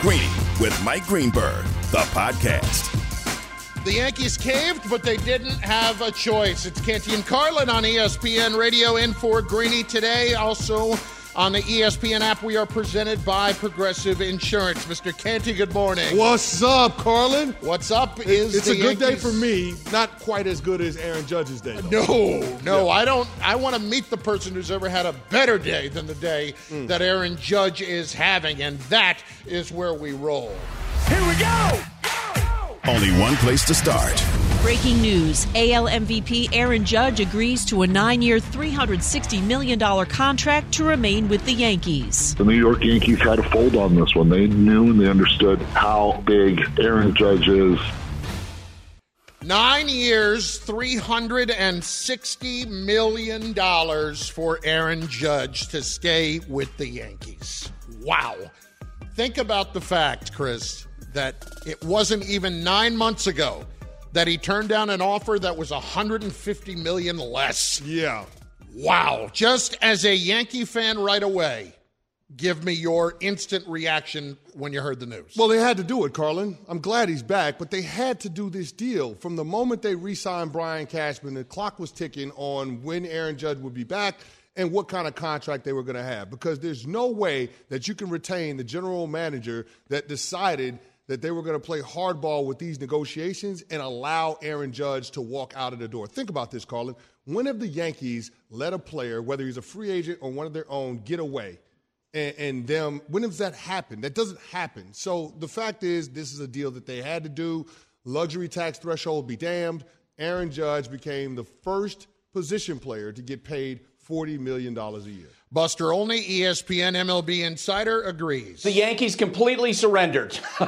Greeny with Mike Greenberg, the podcast. The Yankees caved, but they didn't have a choice. It's Canty and Carlin on ESPN Radio in for Greeny today. Also on the ESPN app, we are presented by Progressive Insurance. Mr. Canty, good morning. What's up, Carlin? What's up is it's a good Yankees... day for me. Not quite as good as Aaron Judge's day. Though. No, no, yeah. I don't. I want to meet the person who's ever had a better day than the day mm. that Aaron Judge is having, and that is where we roll. Here we go. Only one place to start. Breaking news AL MVP Aaron Judge agrees to a nine year, $360 million contract to remain with the Yankees. The New York Yankees had a fold on this one. They knew and they understood how big Aaron Judge is. Nine years, $360 million for Aaron Judge to stay with the Yankees. Wow. Think about the fact, Chris, that it wasn't even nine months ago that he turned down an offer that was 150 million less. Yeah. Wow. Just as a Yankee fan right away, give me your instant reaction when you heard the news. Well, they had to do it, Carlin. I'm glad he's back, but they had to do this deal. From the moment they re signed Brian Cashman, the clock was ticking on when Aaron Judge would be back and what kind of contract they were going to have because there's no way that you can retain the general manager that decided that they were going to play hardball with these negotiations and allow Aaron Judge to walk out of the door. Think about this, Carlin. When have the Yankees let a player, whether he's a free agent or one of their own, get away? And, and them, when does that happen? That doesn't happen. So the fact is, this is a deal that they had to do. Luxury tax threshold be damned. Aaron Judge became the first position player to get paid $40 million a year. Buster Olney, ESPN MLB Insider, agrees. The Yankees completely surrendered.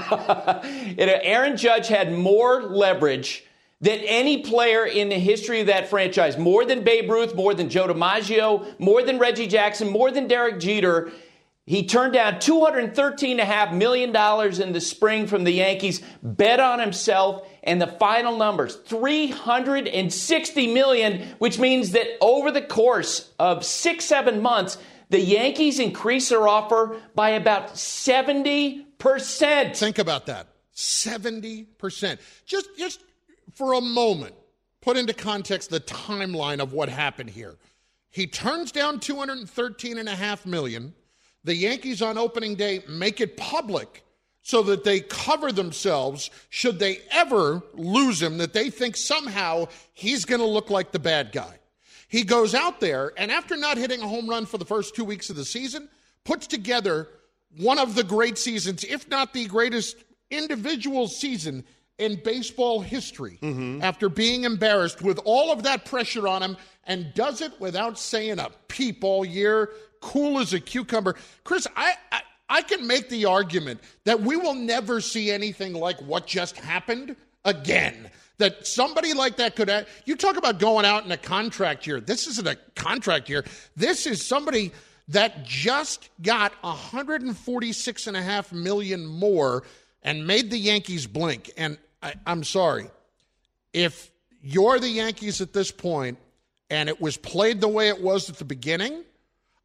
Aaron Judge had more leverage than any player in the history of that franchise, more than Babe Ruth, more than Joe DiMaggio, more than Reggie Jackson, more than Derek Jeter. He turned down $213.5 million in the spring from the Yankees, bet on himself, and the final numbers 360 million, which means that over the course of six, seven months, the Yankees increased their offer by about 70%. Think about that 70%. Just, just for a moment, put into context the timeline of what happened here. He turns down 213.5 million the Yankees on opening day make it public so that they cover themselves should they ever lose him, that they think somehow he's going to look like the bad guy. He goes out there, and after not hitting a home run for the first two weeks of the season, puts together one of the great seasons, if not the greatest individual season in baseball history mm-hmm. after being embarrassed with all of that pressure on him and does it without saying a peep all year, cool as a cucumber. Chris, I, I, I can make the argument that we will never see anything like what just happened again. That somebody like that could have, you talk about going out in a contract year. This isn't a contract year. This is somebody that just got 146.5 million more and made the Yankees blink. And I, I'm sorry. If you're the Yankees at this point and it was played the way it was at the beginning,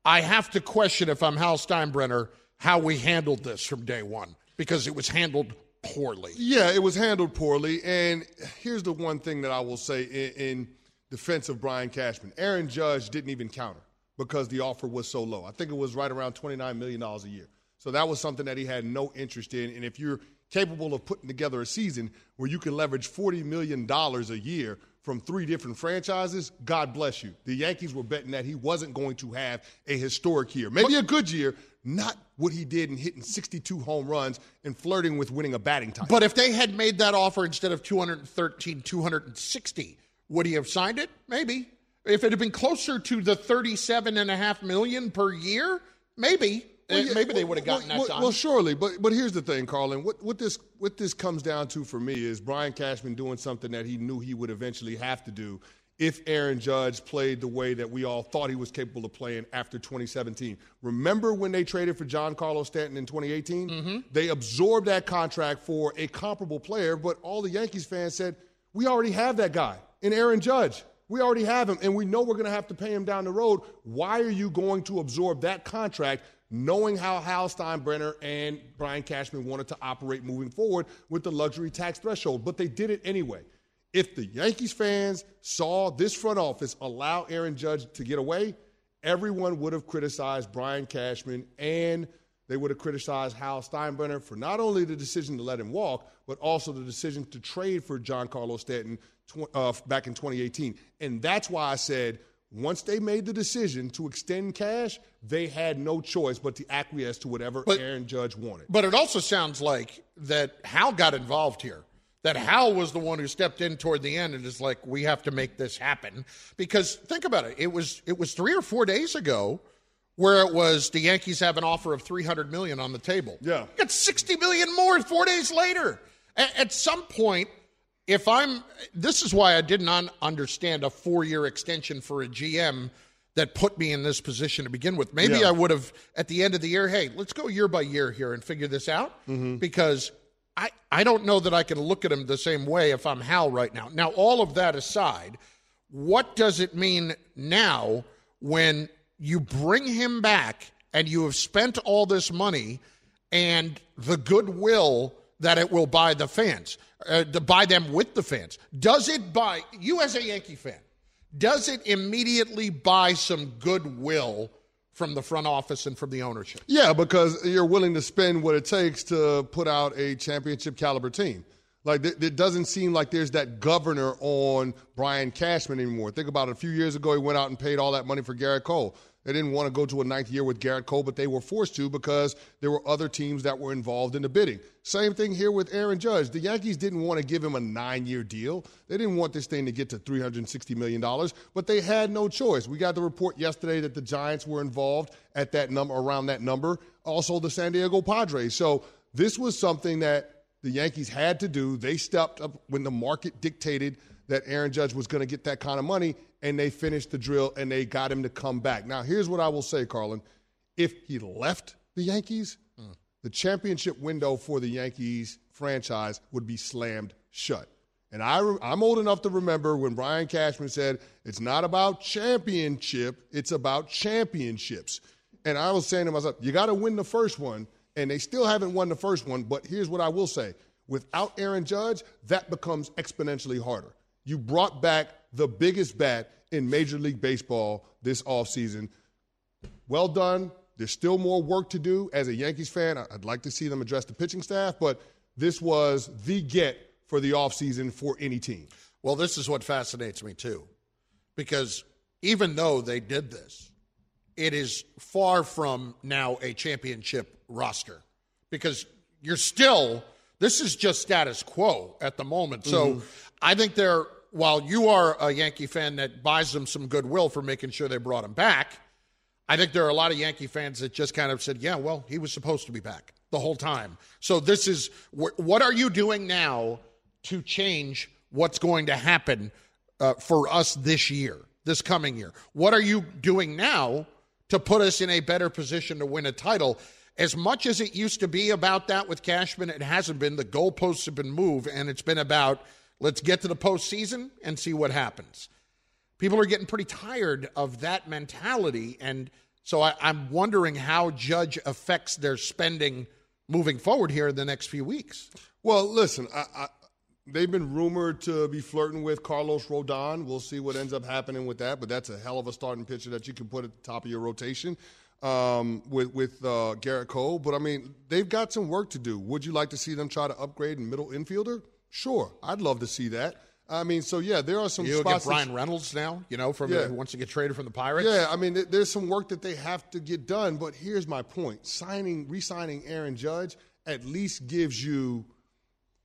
I have to question if I'm Hal Steinbrenner how we handled this from day one because it was handled poorly. Yeah, it was handled poorly. And here's the one thing that I will say in, in defense of Brian Cashman Aaron Judge didn't even counter because the offer was so low. I think it was right around $29 million a year. So that was something that he had no interest in. And if you're capable of putting together a season where you can leverage $40 million a year from three different franchises, God bless you. The Yankees were betting that he wasn't going to have a historic year. Maybe a good year, not what he did in hitting 62 home runs and flirting with winning a batting title. But if they had made that offer instead of 213, 260, would he have signed it? Maybe. If it had been closer to the 37 and a half million per year, maybe. Well, yeah, maybe they would have gotten well, that done. Well, surely, but but here's the thing, Carlin. What what this what this comes down to for me is Brian Cashman doing something that he knew he would eventually have to do if Aaron Judge played the way that we all thought he was capable of playing after 2017. Remember when they traded for Giancarlo Stanton in 2018? Mm-hmm. They absorbed that contract for a comparable player, but all the Yankees fans said, "We already have that guy in Aaron Judge." We already have him, and we know we're going to have to pay him down the road. Why are you going to absorb that contract knowing how Hal Steinbrenner and Brian Cashman wanted to operate moving forward with the luxury tax threshold? But they did it anyway. If the Yankees fans saw this front office allow Aaron Judge to get away, everyone would have criticized Brian Cashman and they would have criticized Hal Steinbrenner for not only the decision to let him walk, but also the decision to trade for Giancarlo Stanton tw- uh, back in 2018. And that's why I said once they made the decision to extend cash, they had no choice but to acquiesce to whatever But- Aaron Judge wanted. But it also sounds like that Hal got involved here. That Hal was the one who stepped in toward the end and is like, we have to make this happen. Because think about it, it was it was three or four days ago where it was the Yankees have an offer of three hundred million on the table. Yeah. got sixty million more four days later. A- at some point, if I'm this is why I did not understand a four year extension for a GM that put me in this position to begin with. Maybe Yeah. I would have at the end of the year, hey, let's go year by year here and figure this out mm-hmm. because I I don't know that I can look at him the same way if I'm Hal right now. Now, all of that aside, what does it mean now when you bring him back and you have spent all this money and the goodwill that it will buy the fans, uh, to buy them with the fans? Does it buy you as a Yankee fan? Does it immediately buy some goodwill from the front office and from the ownership? Yeah, because you're willing to spend what it takes to put out a championship caliber team. Like th- it doesn't seem like there's that governor on Brian Cashman anymore. Think about it. A few years ago, he went out and paid all that money for Gerrit Cole. They didn't want to go to a ninth year with Gerrit Cole, but they were forced to because there were other teams that were involved in the bidding. Same thing here with Aaron Judge. The Yankees didn't want to give him a nine-year deal. They didn't want this thing to get to $360 million, but they had no choice. We got the report yesterday that the Giants were involved at that number, around that number. Also, the San Diego Padres. So this was something that the Yankees had to do. They stepped up when the market dictated that Aaron Judge was going to get that kind of money, and they finished the drill and they got him to come back. Now, here's what I will say, Carlin. If he left the Yankees, hmm. the championship window for the Yankees franchise would be slammed shut. And I, I'm old enough to remember when Brian Cashman said, it's not about championship, it's about championships. And I was saying to myself, you got to win the first one. And they still haven't won the first one. But here's what I will say without Aaron Judge, that becomes exponentially harder. You brought back the biggest bat in Major League Baseball this offseason. Well done. There's still more work to do. As a Yankees fan, I'd like to see them address the pitching staff, but this was the get for the offseason for any team. Well, this is what fascinates me too, because even though they did this, it is far from now a championship roster because you're still, this is just status quo at the moment. So mm-hmm. I think they're, while you are a Yankee fan that buys them some goodwill for making sure they brought him back, I think there are a lot of Yankee fans that just kind of said, yeah, well, he was supposed to be back the whole time. So this is, what are you doing now to change what's going to happen uh, for us this year, this coming year? What are you doing now to put us in a better position to win a title? As much as it used to be about that with Cashman, it hasn't been. The goalposts have been moved, and it's been about let's get to the postseason and see what happens. People are getting pretty tired of that mentality, and so I, I'm wondering how Judge affects their spending moving forward here in the next few weeks. Well, listen, I, I, they've been rumored to be flirting with Carlos Rodon. We'll see what ends up happening with that, but that's a hell of a starting pitcher that you can put at the top of your rotation um, with with uh, Gerrit Cole. But I mean, they've got some work to do. Would you like to see them try to upgrade in middle infielder? Sure, I'd love to see that. I mean, so yeah, there are some You get spots. that- Bryan Reynolds now, you know, from Yeah. the, who wants to get traded from the Pirates. Yeah, I mean, th- there's some work that they have to get done. But here's my point: signing, re-signing Aaron Judge at least gives you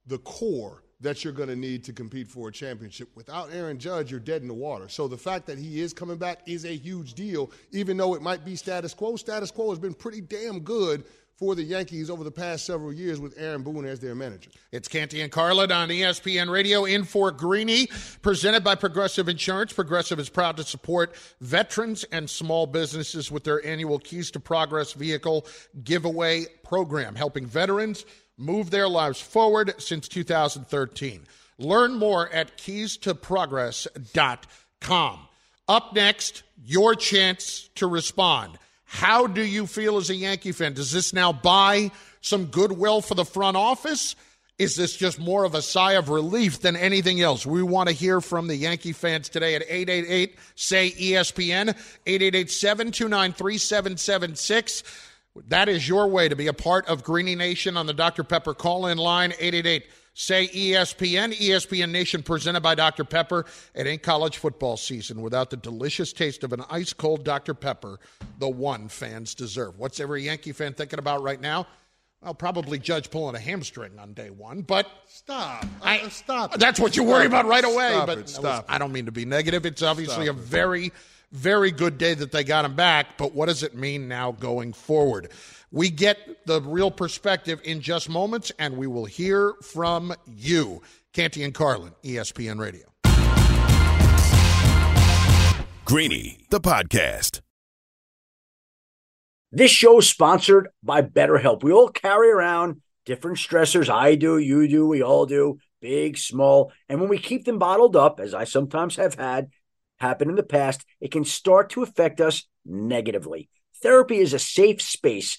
the core that you're going to need to compete for a championship. Without Aaron Judge, you're dead in the water. So the fact that he is coming back is a huge deal, even though it might be status quo. Status quo has been pretty damn good for the Yankees over the past several years with Aaron Boone as their manager. It's Canty and Carlin on ESPN Radio in for Greeny, presented by Progressive Insurance. Progressive is proud to support veterans and small businesses with their annual Keys to Progress vehicle giveaway program, helping veterans move their lives forward since 2013. Learn more at keystoprogress.com. Up next, your chance to respond. How do you feel as a Yankee fan? Does this now buy some goodwill for the front office? Is this just more of a sigh of relief than anything else? We want to hear from the Yankee fans today at 888 say ESPN, 888 729 3776. That is your way to be a part of Greeny Nation on the Dr. Pepper call in line 888 say ESPN, ESPN Nation presented by Dr. Pepper. It ain't college football season without the delicious taste of an ice cold Dr. Pepper, the one fans deserve. What's every Yankee fan thinking about right now? Well, probably Judge pulling a hamstring on day one, but stop. I, uh, stop. That's what you worry about right away. Stop but it. Stop I don't mean to be negative. It's obviously Stop a very, very good day that they got him back. But what does it mean now going forward? We get the real perspective in just moments, and we will hear from you. Canty and Carlin, ESPN Radio. Greeny, the podcast. This show is sponsored by BetterHelp. We all carry around different stressors. I do, you do, we all do, big, small. And when we keep them bottled up, as I sometimes have had happen in the past, it can start to affect us negatively. Therapy is a safe space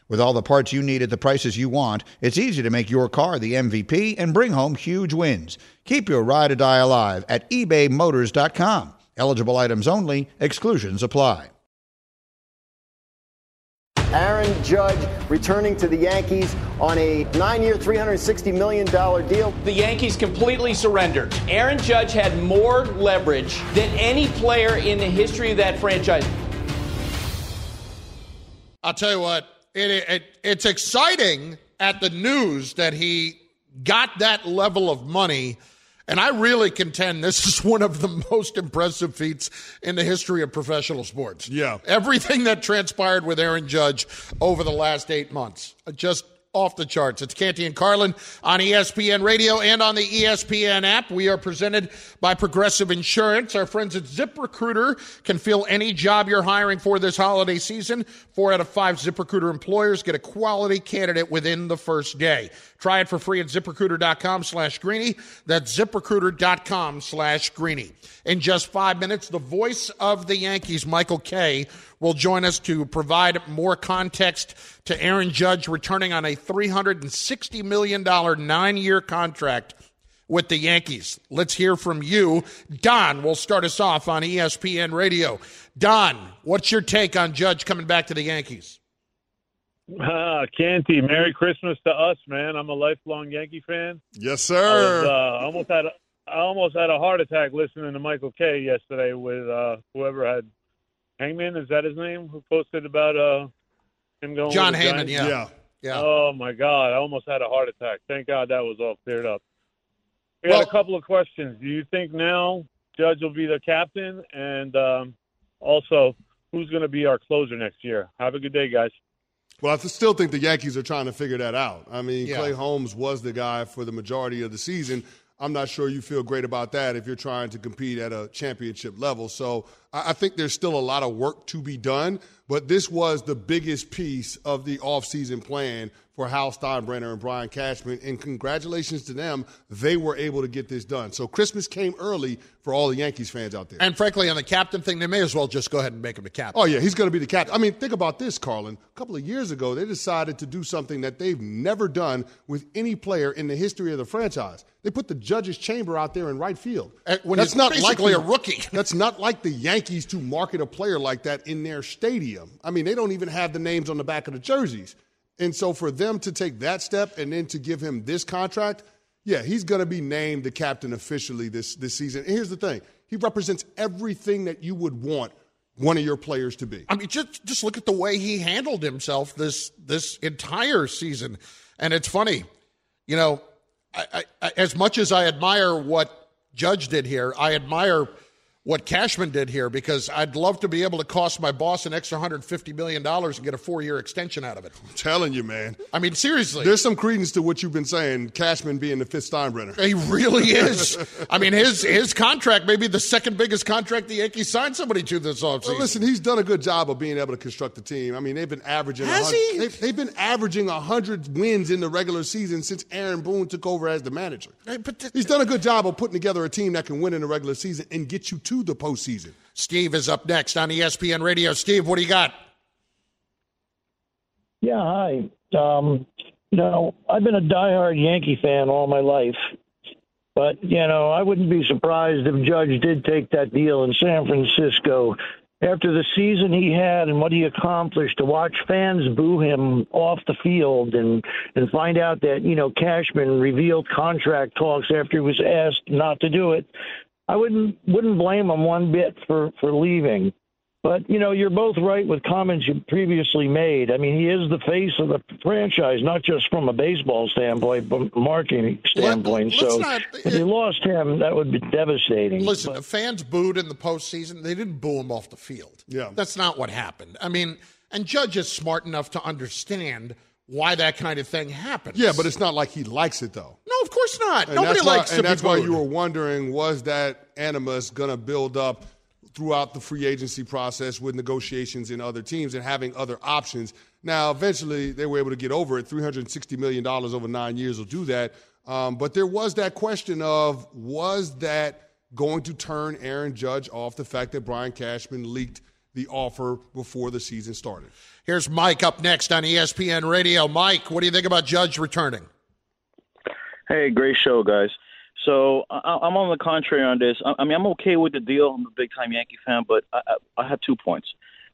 With all the parts you need at the prices you want, it's easy to make your car the MVP and bring home huge wins. Keep your ride or die alive at ebaymotors.com. Eligible items only, exclusions apply. Aaron Judge returning to the Yankees on a nine year, $360 million deal. The Yankees completely surrendered. Aaron Judge had more leverage than any player in the history of that franchise. I'll tell you what, it, it, it's exciting at the news that he got that level of money. And I really contend this is one of the most impressive feats in the history of professional sports. Yeah. Everything that transpired with Aaron Judge over the last eight months. Just off the charts. It's Canty and Carlin on ESPN Radio and on the ESPN app. We are presented by Progressive Insurance. Our friends at ZipRecruiter can fill any job you're hiring for this holiday season. Four out of five ZipRecruiter employers get a quality candidate within the first day. Try it for free at ziprecruiter.com slash greeny. That's ziprecruiter.com slash greeny. In just five minutes, the voice of the Yankees, Michael Kay, will join us to provide more context to Aaron Judge returning on a $360 million nine year contract with the Yankees. Let's hear from you. Don will start us off on ESPN Radio. Don, what's your take on Judge coming back to the Yankees? Ah, Canty, Merry Christmas to us, man. I'm a lifelong Yankee fan. Yes, I was, sir. uh, almost had a, I almost had a heart attack listening to Michael Kay yesterday with uh, whoever had Hangman. Is that his name? Who posted about uh, him going? John with Heyman, yeah. yeah. Yeah. Oh my God! I almost had a heart attack. Thank God that was all cleared up. We Well- got a couple of questions. Do you think now Judge will be the captain, and um, also who's going to be our closer next year? Have a good day, guys. Well, I still think the Yankees are trying to figure that out. I mean, Yeah. Clay Holmes was the guy for the majority of the season. I'm not sure you feel great about that if you're trying to compete at a championship level. So I, think there's still a lot of work to be done, but this was the biggest piece of the offseason plan for Hal Steinbrenner and Brian Cashman. And congratulations to them. They were able to get this done. So Christmas came early for all the Yankees fans out there. And frankly, on the captain thing, they may as well just go ahead and make him a captain. Oh, yeah, he's going to be the captain. I mean, think about this, Carlin. A couple of years ago, they decided to do something that they've never done with any player in the history of the franchise. They put the judge's chamber out there in right field. When that's not likely a rookie. That's not like the Yankees to market a player like that in their stadium. I mean, they don't even have the names on the back of the jerseys. And so for them to take that step and then to give him this contract, yeah, he's going to be named the captain officially this, this season. And here's the thing he represents everything that you would want one of your players to be. I mean, just just look at the way he handled himself this this entire season, and it's funny, you know, I, I, as much as I admire what Judge did here, I admire what Cashman did here because I'd love to be able to cost my boss an extra hundred fifty million dollars and get a four year extension out of it. I'm telling you, man. I mean, seriously, There's some credence to what you've been saying, Cashman being the fifth Steinbrenner. He really is. I mean, his his contract may be the second biggest contract the Yankees signed somebody to this offseason. Well, listen, he's done a good job of being able to construct the team. I mean, they've been averaging. Has 100 he? They've, they've been averaging hundred wins in the regular season since Aaron Boone took over as the manager. Hey, but th- He's done a good job of putting together a team that can win in the regular season and get you to the postseason. Steve is up next on ESPN Radio. Steve, what do you got? Yeah, hi. Um, you know, I've been a diehard Yankee fan all my life, but you know, I wouldn't be surprised if Judge did take that deal in San Francisco after the season he had and what he accomplished. To watch fans boo him off the field and and find out that you know Cashman revealed contract talks after he was asked not to do it. I wouldn't wouldn't blame him one bit for for leaving. But you know, you're both right with comments you previously made. I mean, he is the face of the franchise, not just from a baseball standpoint, but marketing standpoint. let's so not- if you lost him, that would be devastating. Listen, the fans booed in the postseason. They didn't boo him off the field. Yeah. That's not what happened. I mean, and Judge is smart enough to understand why that kind of thing happens. Yeah, but it's not like he likes it though. No, of course not. And Nobody that's why, likes and that's be why you were wondering was that animus going to build up throughout the free agency process with negotiations in other teams and having other options. Now, eventually, they were able to get over it. Three hundred sixty million dollars over nine years will do that. Um, but there was that question of was that going to turn Aaron Judge off the fact that Brian Cashman leaked the offer before the season started? Here's Mike up next on ESPN Radio. Mike, what do you think about Judge returning? Hey, great show, guys. So I, I'm on the contrary on this. I, I mean, I'm okay with the deal. I'm a big time Yankee fan, but I, I, I have two points.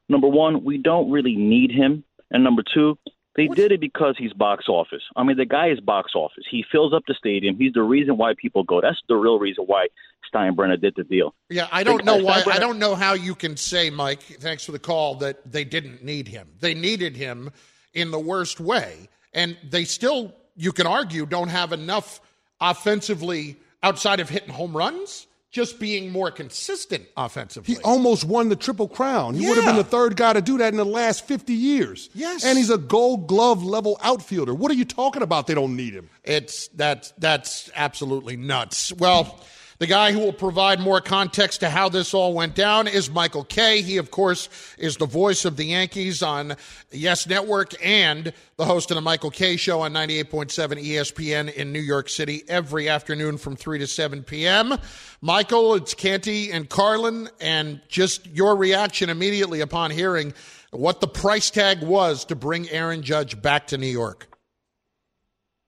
Number one, we don't really need him, and number two, they did it because he's box office. I mean, the guy is box office. He fills up the stadium. He's the reason why people go. That's the real reason why Steinbrenner did the deal. Yeah, I don't know why. I don't know how you can say, Mike. Thanks for the call. That they didn't need him. They needed him in the worst way, and they still, you can argue, don't have enough offensively outside of hitting home runs. Just being more consistent offensively. He almost won the Triple Crown. He would have been the third guy to do that in the last 50 years. Yes. And he's a gold glove level outfielder. What are you talking about? They don't need him. It's that's that's absolutely nuts. Well, the guy who will provide more context to how this all went down is Michael Kay. He, of course, is the voice of the Yankees on Yes Network and the host of the Michael Kay Show on 98.7 ESPN in New York City every afternoon from 3 to 7 p.m. Michael, it's Canty and Carlin, and just your reaction immediately upon hearing what the price tag was to bring Aaron Judge back to New York.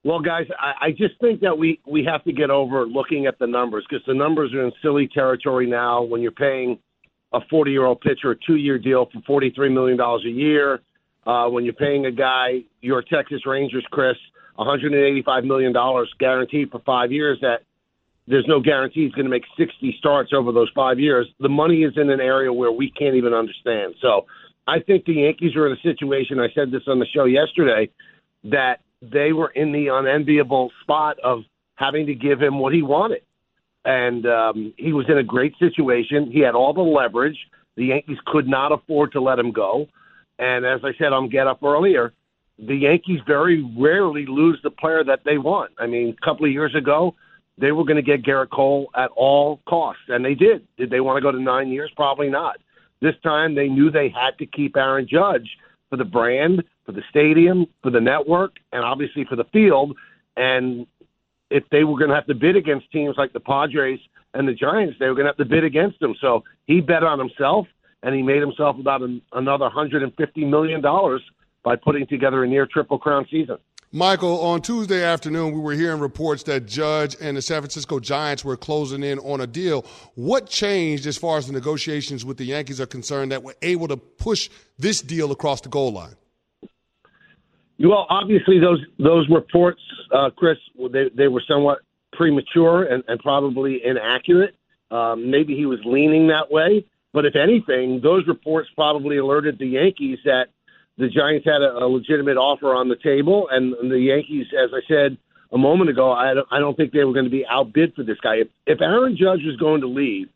Well, guys, I, I just think that we, we have to get over looking at the numbers because the numbers are in silly territory now when you're paying a 40 year old pitcher a two year deal for $43 million a year. Uh, when you're paying a guy, your Texas Rangers, Chris, $185 million guaranteed for five years, that there's no guarantee he's going to make 60 starts over those five years. The money is in an area where we can't even understand. So I think the Yankees are in a situation, I said this on the show yesterday, that they were in the unenviable spot of having to give him what he wanted. And um, he was in a great situation. He had all the leverage. The Yankees could not afford to let him go. And as I said on Get Up earlier, the Yankees very rarely lose the player that they want. I mean, a couple of years ago, they were going to get Gerrit Cole at all costs, and they did. Did they want to go to nine years? Probably not. This time, they knew they had to keep Aaron Judge for the brand, for the stadium, for the network, and obviously for the field. And if they were going to have to bid against teams like the Padres and the Giants, they were going to have to bid against them. So he bet on himself, and he made himself about an, another $150 million by putting together a near triple crown season. Michael, on Tuesday afternoon, we were hearing reports that Judge and the San Francisco Giants were closing in on a deal. What changed as far as the negotiations with the Yankees are concerned that were able to push this deal across the goal line? Well, obviously, those those reports, uh, Chris, they, they were somewhat premature and, and probably inaccurate. Um, maybe he was leaning that way. But if anything, those reports probably alerted the Yankees that the Giants had a, a legitimate offer on the table, and the Yankees, as I said a moment ago, I don't, I don't think they were going to be outbid for this guy. If, if Aaron Judge was going to leave,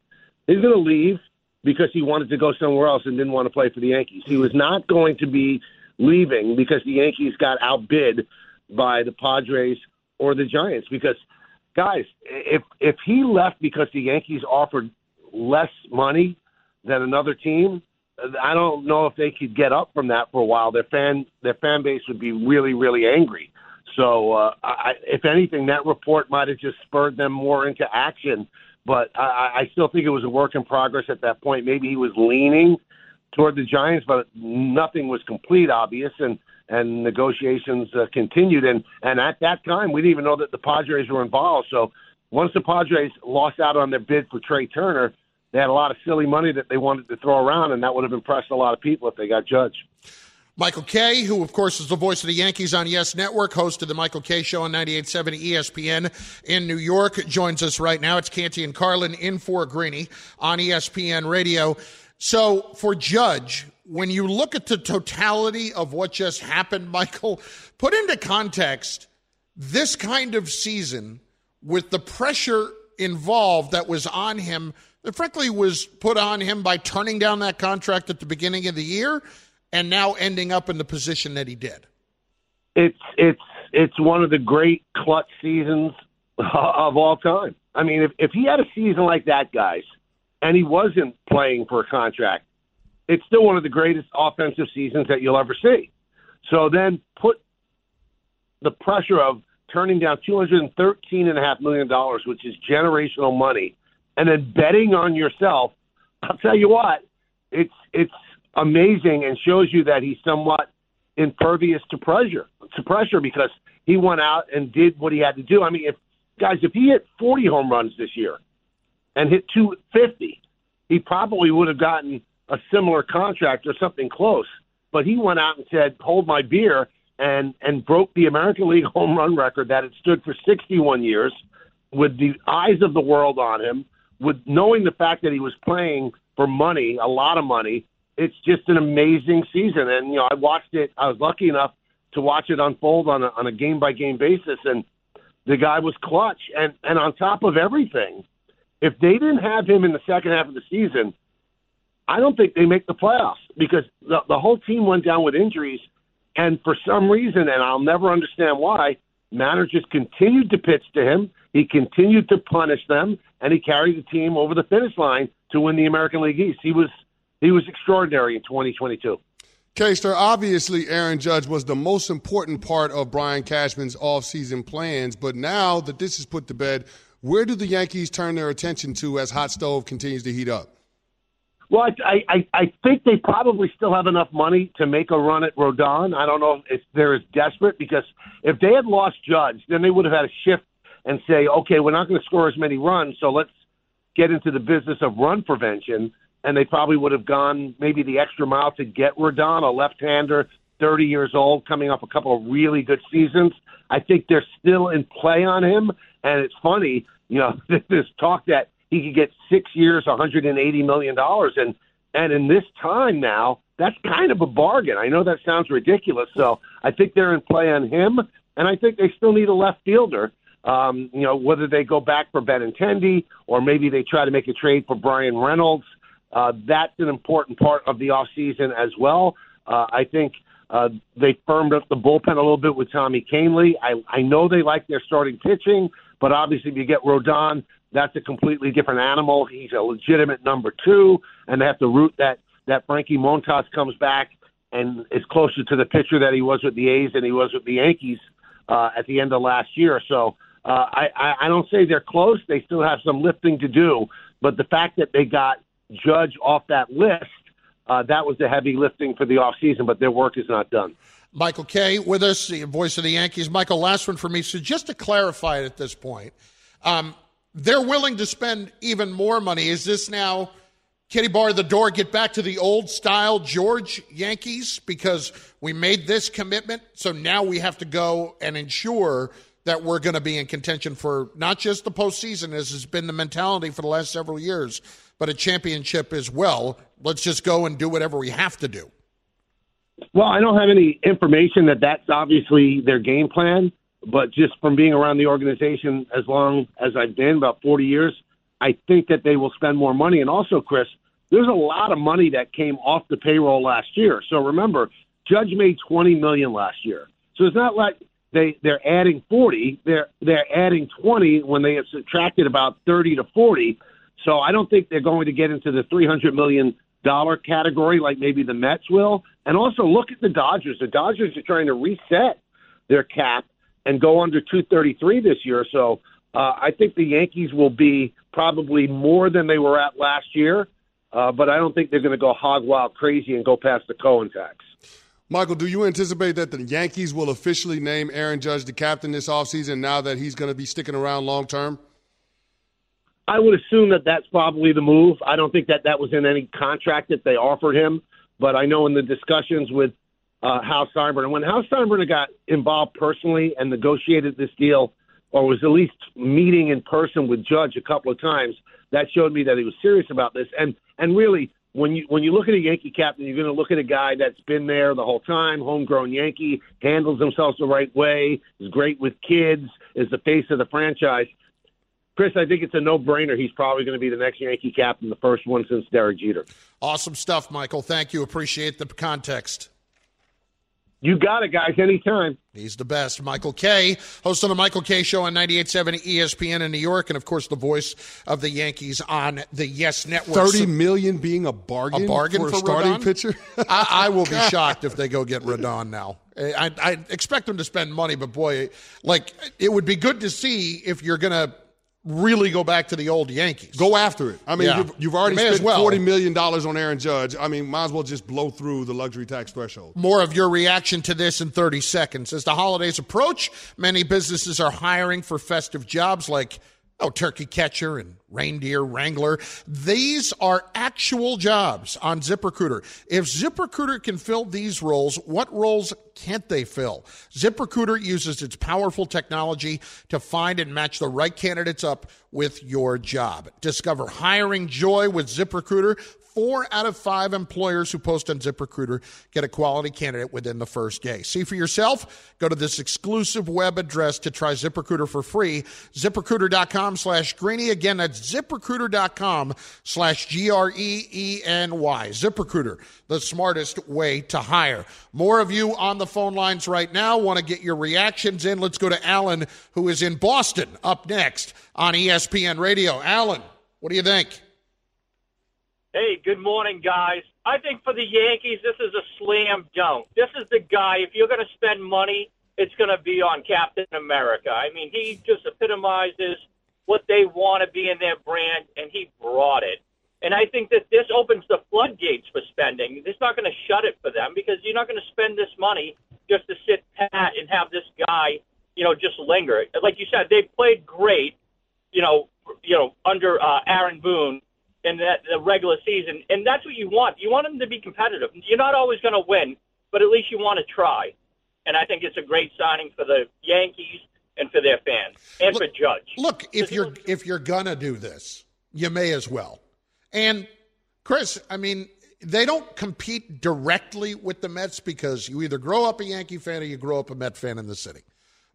he's going to leave because he wanted to go somewhere else and didn't want to play for the Yankees. He was not going to be leaving because the Yankees got outbid by the Padres or the Giants. Because, guys, if if he left because the Yankees offered less money than another team, I don't know if they could get up from that for a while. Their fan their fan base would be really really angry. So uh, I, if anything, that report might have just spurred them more into action. But I, I still think it was a work in progress at that point. Maybe he was leaning toward the Giants, but nothing was complete, obvious, and and negotiations uh, continued. And and at that time, we didn't even know that the Padres were involved. So once the Padres lost out on their bid for Trea Turner, they had a lot of silly money that they wanted to throw around, and that would have impressed a lot of people if they got Judge. Michael Kay, who, of course, is the voice of the Yankees on Yes Network, host of the Michael Kay Show on 98.7 ESPN in New York, joins us right now. It's Canty and Carlin in for Greeny on ESPN Radio. So, for Judge, when you look at the totality of what just happened, Michael, put into context this kind of season with the pressure involved that was on him – that frankly was put on him by turning down that contract at the beginning of the year and now ending up in the position that he did. It's it's it's one of the great clutch seasons of all time. I mean, if if he had a season like that, guys, and he wasn't playing for a contract, it's still one of the greatest offensive seasons that you'll ever see. So then put the pressure of turning down two hundred and thirteen and a half million dollars, which is generational money, and then betting on yourself, I'll tell you what, it's it's amazing and shows you that he's somewhat impervious to pressure to pressure because he went out and did what he had to do. I mean, if guys, if he hit 40 home runs this year and hit 250, he probably would have gotten a similar contract or something close. But he went out and said, "Hold my beer," and and broke the American League home run record that had stood for 61 years, with the eyes of the world on him with knowing the fact that he was playing for money, a lot of money, it's just an amazing season. And you know, I watched it. I was lucky enough to watch it unfold on a, on a game by game basis, and the guy was clutch. And and on top of everything, if they didn't have him in the second half of the season, I don't think they make the playoffs because the the whole team went down with injuries, and for some reason, and I'll never understand why, managers continued to pitch to him. He continued to punish them, and he carried the team over the finish line to win the American League East. He was he was extraordinary in 2022. Caster, obviously Aaron Judge was the most important part of Brian Cashman's offseason plans, but now that this is put to bed, where do the Yankees turn their attention to as hot stove continues to heat up? Well, I, I I think they probably still have enough money to make a run at Rodon. I don't know if they're as desperate because if they had lost Judge, then they would have had a shift and say, okay, we're not going to score as many runs, so let's get into the business of run prevention. And they probably would have gone maybe the extra mile to get Rodon, a left-hander, 30 years old, coming off a couple of really good seasons. I think they're still in play on him, and it's funny, you know, this talk that he could get six years, 180 million dollars, and and in this time now, that's kind of a bargain. I know that sounds ridiculous, so I think they're in play on him, and I think they still need a left fielder. Um, you know, whether they go back for Benintendi or maybe they try to make a trade for Bryan Reynolds. Uh, that's an important part of the offseason as well. Uh, I think uh, they firmed up the bullpen a little bit with Tommy Kahnle. I, I know they like their starting pitching, but obviously if you get Rodon, that's a completely different animal. He's a legitimate number two, and they have to root that that Frankie Montas comes back and is closer to the pitcher that he was with the A's than he was with the Yankees uh, at the end of last year. So uh, I, I, don't say they're close. They still have some lifting to do, but the fact that they got Judge off that list, uh, that was the heavy lifting for the offseason, but their work is not done. Michael Kay with us, the voice of the Yankees. Michael, last one for me. So just to clarify it at this point, um, they're willing to spend even more money. Is this now Kitty Bar the door, get back to the old style George Yankees because we made this commitment. So now we have to go and ensure that we're going to be in contention for not just the postseason, as has been the mentality for the last several years, but a championship as well. Let's just go and do whatever we have to do. Well, I don't have any information that that's obviously their game plan. But just from being around the organization as long as I've been, about 40 years, I think that they will spend more money. And also, Chris, there's a lot of money that came off the payroll last year. So remember, Judge made 20 million last year. So it's not like they they're adding 40. They're they're adding 20 when they have subtracted about 30 to 40. So I don't think they're going to get into the 300 million dollar category like maybe the Mets will. And also look at the Dodgers. The Dodgers are trying to reset their cap and go under 233 this year. So uh, I think the Yankees will be probably more than they were at last year, uh, but I don't think they're going to go hog wild crazy and go past the Cohen tax. Michael, do you anticipate that the Yankees will officially name Aaron Judge the captain this offseason now that he's going to be sticking around long term? I would assume that that's probably the move. I don't think that that was in any contract that they offered him, but I know in the discussions with uh, Hal Steinbrenner. When Hal Steinbrenner got involved personally and negotiated this deal, or was at least meeting in person with Judge a couple of times, that showed me that he was serious about this. And and really, when you when you look at a Yankee captain, you're going to look at a guy that's been there the whole time, homegrown Yankee, handles himself the right way, is great with kids, is the face of the franchise. Chris, I think it's a no-brainer. He's probably going to be the next Yankee captain, the first one since Derek Jeter. Awesome stuff, Michael. Thank you. Appreciate the context. You got it, guys, anytime. He's the best. Michael Kay, host of the Michael Kay Show on 98.7 ESPN in New York, and of course, the voice of the Yankees on the Yes Network. Thirty million being a bargain, a bargain for, for a starting Rodon? pitcher. I, I will be shocked if they go get Rodon now. I, I expect them to spend money, but boy, like it would be good to see if you're going to really go back to the old Yankees. Go after it. I mean, Yeah. you've, you've already spent well. forty million dollars on Aaron Judge. I mean, might as well just blow through the luxury tax threshold. More of your reaction to this in 30 seconds. As the holidays approach, many businesses are hiring for festive jobs like oh, turkey catcher and reindeer wrangler. These are actual jobs on ZipRecruiter. If ZipRecruiter can fill these roles, what roles can't they fill? ZipRecruiter uses its powerful technology to find and match the right candidates up with your job. Discover hiring joy with ZipRecruiter. Four out of five employers who post on ZipRecruiter get a quality candidate within the first day. See for yourself. Go to this exclusive web address to try ZipRecruiter for free. ZipRecruiter.com slash Greeny. Again, that's ZipRecruiter.com slash G R E E N Y. ZipRecruiter, the smartest way to hire. More of you on the phone lines right now. Want to get your reactions in. Let's go to Alan, who is in Boston, up next on ESPN Radio. Alan, what do you think? Hey, good morning, guys. I think for the Yankees, this is a slam dunk. This is the guy, if you're going to spend money, it's going to be on Captain America. I mean, he just epitomizes what they want to be in their brand, and he brought it. And I think that this opens the floodgates for spending. It's not going to shut it for them because you're not going to spend this money just to sit pat and have this guy, you know, just linger. Like you said, they played great, you know, you know, under uh, Aaron Boone in that the regular season, and that's what you want. You want them to be competitive. You're not always going to win, but at least you want to try. And I think it's a great signing for the Yankees and for their fans and look, for Judge. Look, if you're if you're gonna do this, you may as well. And Chris, I mean, they don't compete directly with the Mets because you either grow up a Yankee fan or you grow up a Met fan in the city.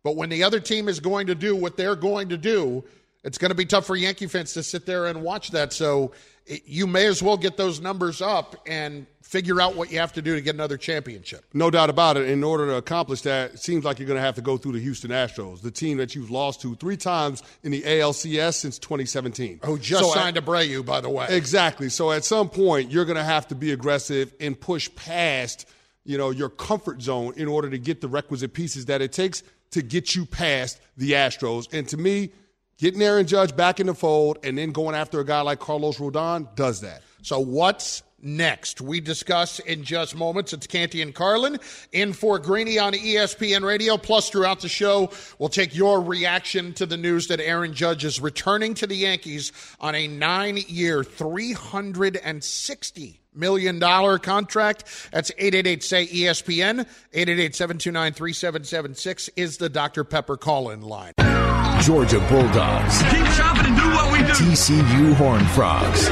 But when the other team is going to do what they're going to do, it's going to be tough for Yankee fans to sit there and watch that. So it, you may as well get those numbers up and figure out what you have to do to get another championship. No doubt about it. In order to accomplish that, it seems like you're going to have to go through the Houston Astros, the team that you've lost to three times in the ALCS since 2017. Who just So signed at- Abreu, by the way. Exactly. So at some point, you're going to have to be aggressive and push past, you know, your comfort zone in order to get the requisite pieces that it takes to get you past the Astros. And to me, getting Aaron Judge back in the fold and then going after a guy like Carlos Rodon does that. So what's next? We discuss in just moments. It's Canty and Carlin in for Greeny on ESPN Radio. Plus, throughout the show, we'll take your reaction to the news that Aaron Judge is returning to the Yankees on a hundred and sixty million dollar contract. That's 888 say ESPN. 888-729-3776 is the Dr. Pepper call-in line. Georgia Bulldogs. Keep chopping and do what we do. TCU Horned Frogs.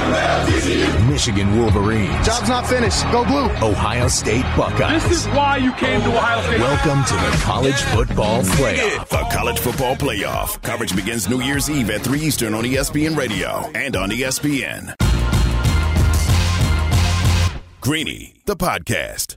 Michigan Wolverines. Job's not finished. Go blue. Ohio State Buckeyes. This is why you came to Ohio State. Welcome to the College Football Playoff. The College Football Playoff. Coverage begins New Year's Eve at 3 Eastern on ESPN Radio and on ESPN. Greeny, the podcast.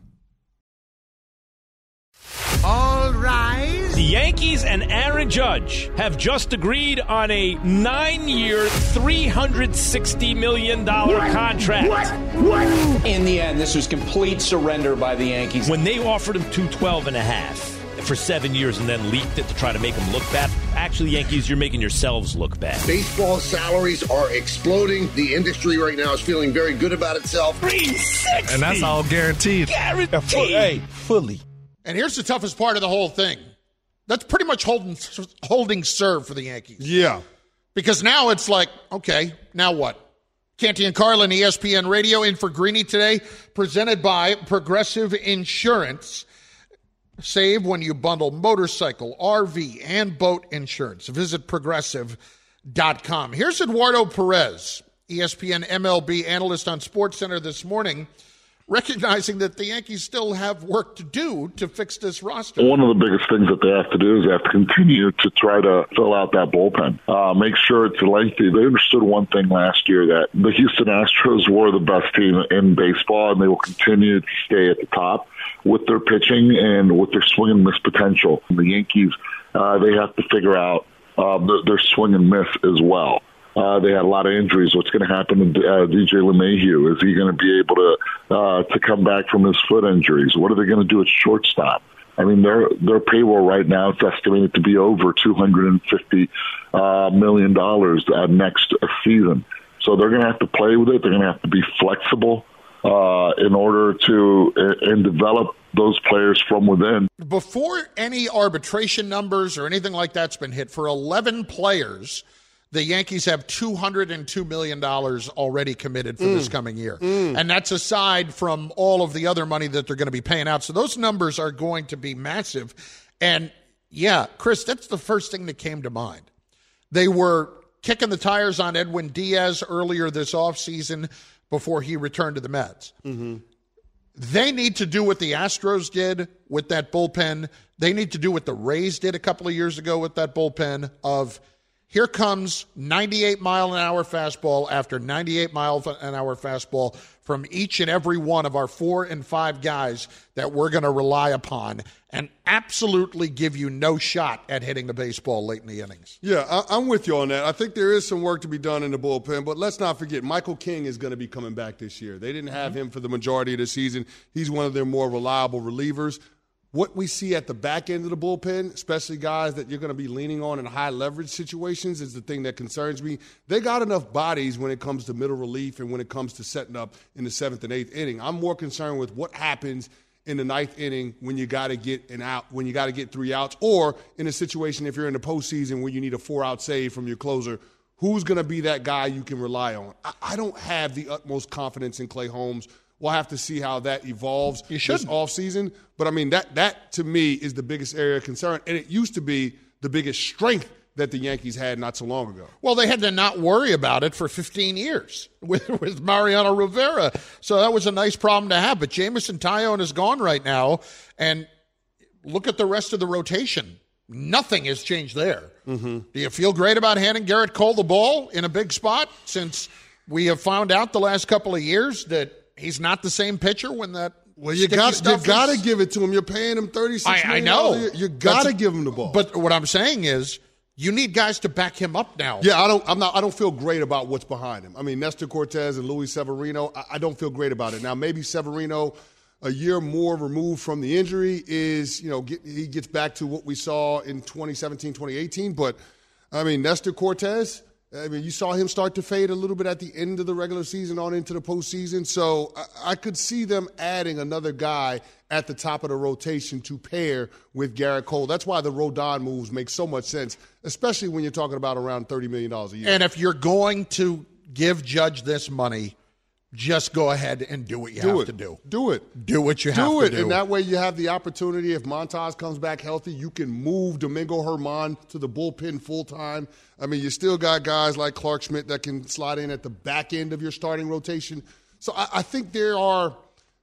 The Yankees and Aaron Judge have just agreed on a nine-year, $360 million contract. What? What? In the end, this was complete surrender by the Yankees. When they offered him 212 and a half for seven years and then leaked it to try to make him look bad, actually, Yankees, you're making yourselves look bad. Baseball salaries are exploding. The industry right now is feeling very good about itself. 360. And that's all guaranteed. Guaranteed. Hey, fully. And here's the toughest part of the whole thing. That's pretty much holding holding serve for the Yankees. Yeah. Because now it's like, okay, now what? Canty and Carlin, ESPN Radio, in for Greeny today, presented by Progressive Insurance. Save when you bundle motorcycle, RV, and boat insurance. Visit progressive.com. Here's Eduardo Perez, ESPN MLB analyst on SportsCenter this morning, recognizing that the Yankees still have work to do to fix this roster. One of the biggest things that they have to do is they have to continue to try to fill out that bullpen. Uh, make sure it's lengthy. They understood one thing last year that the Houston Astros were the best team in baseball, and they will continue to stay at the top with their pitching and with their swing and miss potential. The Yankees, uh, they have to figure out uh, their, their swing and miss as well. Uh, they had a lot of injuries. What's going to happen to uh, DJ LeMahieu? Is he going to be able to uh, to come back from his foot injuries? What are they going to do at shortstop? I mean, their their payroll right now is estimated to be over two hundred and fifty uh, million dollars uh, next season. So they're going to have to play with it. They're going to have to be flexible uh, in order to uh, and develop those players from within. Before any arbitration numbers or anything like that's been hit, for 11 players, the Yankees have $202 million already committed for mm. this coming year. Mm. And that's aside from all of the other money that they're going to be paying out. So those numbers are going to be massive. And yeah, Chris, that's the first thing that came to mind. They were kicking the tires on Edwin Diaz earlier this offseason before he returned to the Mets. Mm-hmm. They need to do what the Astros did with that bullpen. They need to do what the Rays did a couple of years ago with that bullpen of – here comes 98 mile an hour fastball after 98 mile an hour fastball from each and every one of our four and five guys that we're going to rely upon and absolutely give you no shot at hitting the baseball late in the innings. Yeah, I, am with you on that. I think there is some work to be done in the bullpen, but let's not forget Michael King is going to be coming back this year. They didn't have mm-hmm. him for the majority of the season. He's one of their more reliable relievers what we see at the back end of the bullpen, especially guys that you're going to be leaning on in high leverage situations, is the thing that concerns me. They got enough bodies when it comes to middle relief and when it comes to setting up in the seventh and eighth inning. I'm more concerned with what happens in the ninth inning when you got to get an out, when you got to get three outs, or in a situation if you're in the postseason where you need a four out save from your closer. Who's going to be that guy you can rely on? I, I don't have the utmost confidence in Clay Holmes We'll have to see how that evolves you this offseason. But I mean, that that to me is the biggest area of concern. And it used to be the biggest strength that the Yankees had not so long ago. Well, they had to not worry about it for 15 years with, with Mariano Rivera. So that was a nice problem to have. But Jameson Taillon is gone right now. And look at the rest of the rotation. Nothing has changed there. Mm-hmm. Do you feel great about handing Gerrit Cole the ball in a big spot since we have found out the last couple of years that he's not the same pitcher when that. Well, you got you got to give it to him. You're paying him thirty six. I, I know. You got to give him the ball. But what I'm saying is, you need guys to back him up now. Yeah, I don't. I'm not. I don't feel great about what's behind him. I mean, Nestor Cortes and Luis Severino. I, I don't feel great about it. Now, maybe Severino, a year more removed from the injury, is you know get, he gets back to what we saw in 2017, 2018. But I mean, Nestor Cortes I mean, you saw him start to fade a little bit at the end of the regular season on into the postseason. So I, could see them adding another guy at the top of the rotation to pair with Gerrit Cole. That's why the Rodon moves make so much sense, especially when you're talking about around $30 million a year. And if you're going to give Judge this money, just go ahead and do what you do have it. to do. Do it. Do what you do have it. to do. And that way you have the opportunity, if Montas comes back healthy, you can move Domingo Germán to the bullpen full time. I mean, you still got guys like Clarke Schmidt that can slide in at the back end of your starting rotation. So I, I think there are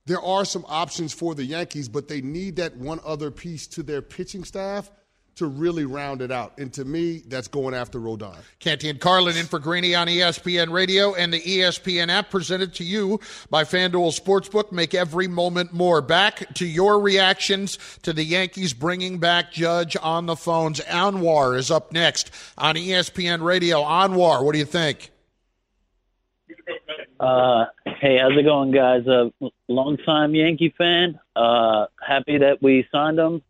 there are some options for the Yankees, but they need that one other piece to their pitching staff to really round it out. And to me, that's going after Rodon. Canty and Carlin in for Greeny on ESPN Radio and the ESPN app presented to you by FanDuel Sportsbook. Make every moment more. Back to your reactions to the Yankees bringing back Judge on the phones. Anwar is up next on ESPN Radio. Anwar, what do you think? Uh, hey, how's it going, guys? A uh, longtime Yankee fan. Uh, happy that we signed him.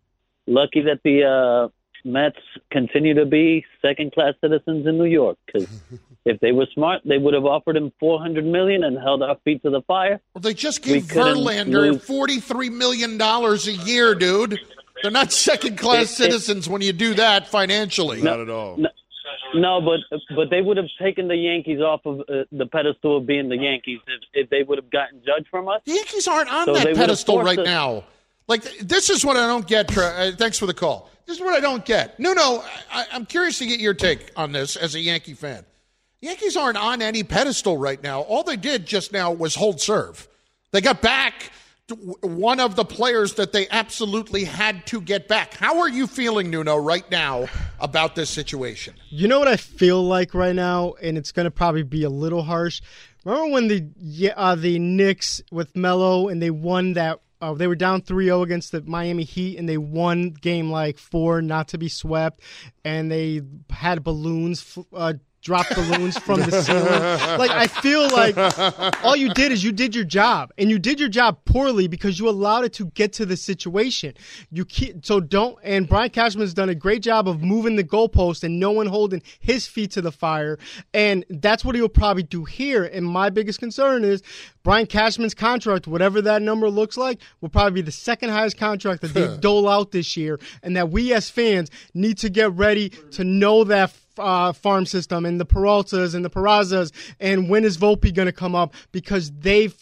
Lucky that the uh, Mets continue to be second class citizens in New York because if they were smart, they would have offered him four hundred million and held our feet to the fire. Well, they just gave Verlander forty three million dollars a year, dude. They're not second class citizens when you do that financially. Not at all. No, no, but but they would have taken the Yankees off of uh, the pedestal of being the Yankees if, if they would have gotten Judge from us. The Yankees aren't on so that pedestal right us. now. Like this is what I don't get. Uh, thanks for the call. This is what I don't get. No, no, I, I'm curious to get your take on this as a Yankee fan. Yankees aren't on any pedestal right now. All they did just now was hold serve. They got back one of the players that they absolutely had to get back. How are you feeling, Nuno, right now about this situation? You know what I feel like right now, and it's going to probably be a little harsh. Remember when the uh, the Knicks with Melo and they won that uh, they were down 3-0 against the Miami Heat and they won game like 4 not to be swept. And they had balloons uh, drop balloons from the ceiling. like I feel like all you did is you did your job, and you did your job poorly because you allowed it to get to the situation. You keep, so don't. And Brian Cashman's done a great job of moving the goalpost and no one holding his feet to the fire, and that's what he'll probably do here. And my biggest concern is Brian Cashman's contract, whatever that number looks like, will probably be the second highest contract that they dole out this year, and that we as fans need to get ready to know that uh, farm system and the Peraltas and the Perazas and when is Volpe going to come up because they've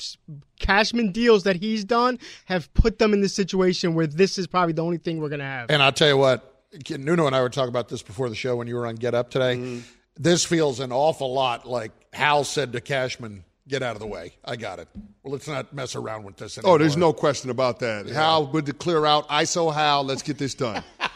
Cashman deals that he's done have put them in the situation where this is probably the only thing we're going to have. And I'll tell you what, Nuno and I were talking about this before the show when you were on Get Up today. Mm-hmm. This feels an awful lot like Hal said to Cashman, get out of the way. I got it. Well, let's not mess around with this anymore. Oh, there's no question about that. Yeah. Hal would to clear out ISO Hal. Let's get this done.